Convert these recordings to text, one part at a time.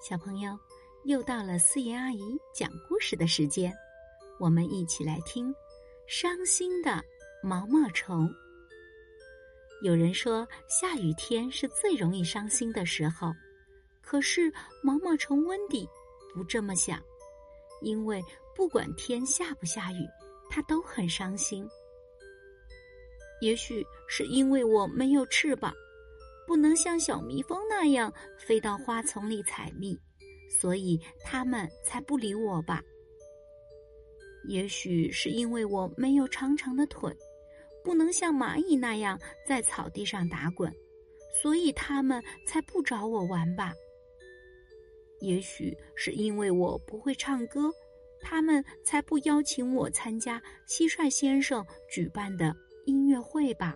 小朋友，又到了四爷阿姨讲故事的时间，我们一起来听《伤心的毛毛虫》。有人说，下雨天是最容易伤心的时候，可是毛毛虫温迪不这么想，因为不管天下不下雨，它都很伤心。也许是因为我没有翅膀。不能像小蜜蜂那样飞到花丛里采蜜，所以他们才不理我吧。也许是因为我没有长长的腿，不能像蚂蚁那样在草地上打滚，所以他们才不找我玩吧。也许是因为我不会唱歌，他们才不邀请我参加蟋蟀先生举办的音乐会吧。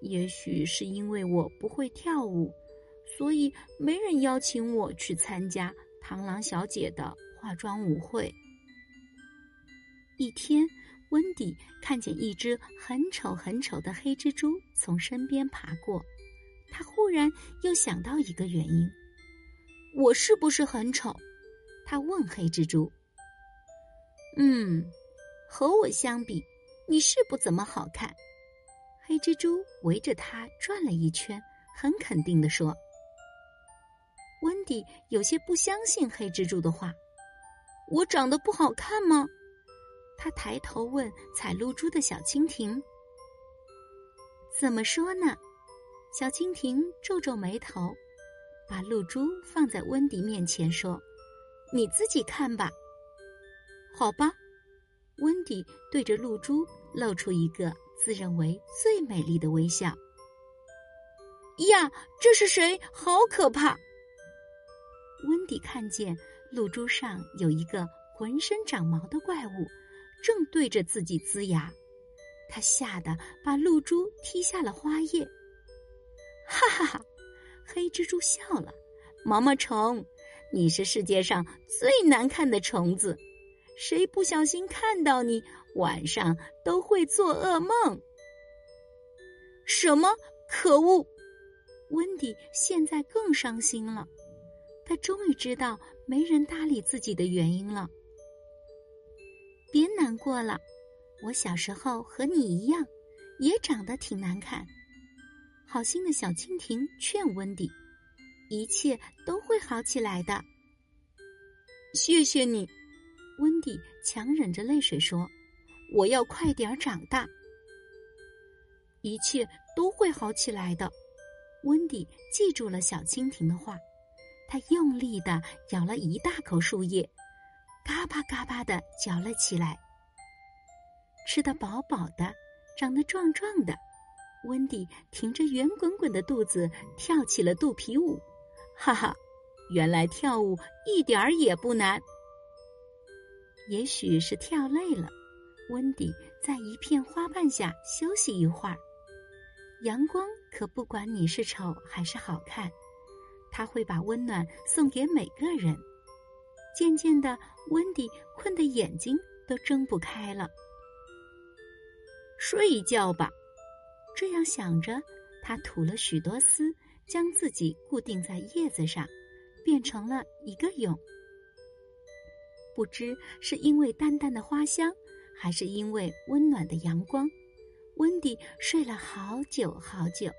也许是因为我不会跳舞，所以没人邀请我去参加螳螂小姐的化妆舞会。一天，温迪看见一只很丑很丑的黑蜘蛛从身边爬过，他忽然又想到一个原因：我是不是很丑？他问黑蜘蛛。嗯，和我相比，你是不怎么好看。黑蜘蛛围着它转了一圈，很肯定地说：“温迪有些不相信黑蜘蛛的话。我长得不好看吗？”他抬头问采露珠的小蜻蜓：“怎么说呢？”小蜻蜓皱皱眉头，把露珠放在温迪面前说：“你自己看吧。”好吧，温迪对着露珠露出一个。自认为最美丽的微笑。呀，这是谁？好可怕！温迪看见露珠上有一个浑身长毛的怪物，正对着自己呲牙。他吓得把露珠踢下了花叶。哈哈哈！黑蜘蛛笑了。毛毛虫，你是世界上最难看的虫子。谁不小心看到你，晚上都会做噩梦。什么？可恶！温迪现在更伤心了。他终于知道没人搭理自己的原因了。别难过了，我小时候和你一样，也长得挺难看。好心的小蜻蜓劝温迪：“一切都会好起来的。”谢谢你。温迪强忍着泪水说：“我要快点长大，一切都会好起来的。”温迪记住了小蜻蜓的话，他用力的咬了一大口树叶，嘎巴嘎巴的嚼了起来。吃得饱饱的，长得壮壮的，温迪挺着圆滚滚的肚子跳起了肚皮舞。哈哈，原来跳舞一点儿也不难。也许是跳累了，温迪在一片花瓣下休息一会儿。阳光可不管你是丑还是好看，它会把温暖送给每个人。渐渐的，温迪困得眼睛都睁不开了。睡一觉吧，这样想着，他吐了许多丝，将自己固定在叶子上，变成了一个蛹。不知是因为淡淡的花香，还是因为温暖的阳光，温迪睡了好久好久。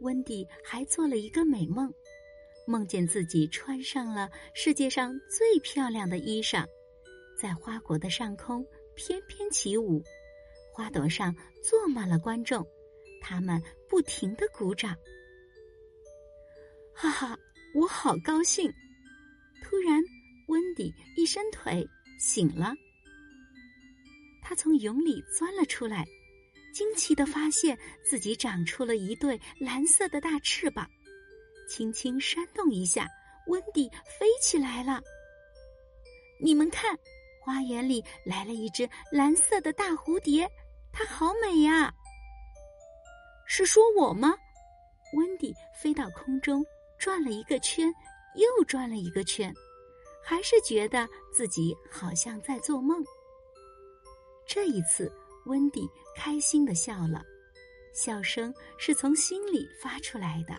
温迪还做了一个美梦，梦见自己穿上了世界上最漂亮的衣裳，在花果的上空翩翩起舞，花朵上坐满了观众，他们不停的鼓掌。哈哈，我好高兴！突然。温迪一伸腿醒了，他从蛹里钻了出来，惊奇的发现自己长出了一对蓝色的大翅膀，轻轻扇动一下，温迪飞起来了。你们看，花园里来了一只蓝色的大蝴蝶，它好美呀！是说我吗？温迪飞到空中，转了一个圈，又转了一个圈。还是觉得自己好像在做梦。这一次，温迪开心的笑了，笑声是从心里发出来的，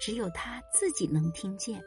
只有他自己能听见。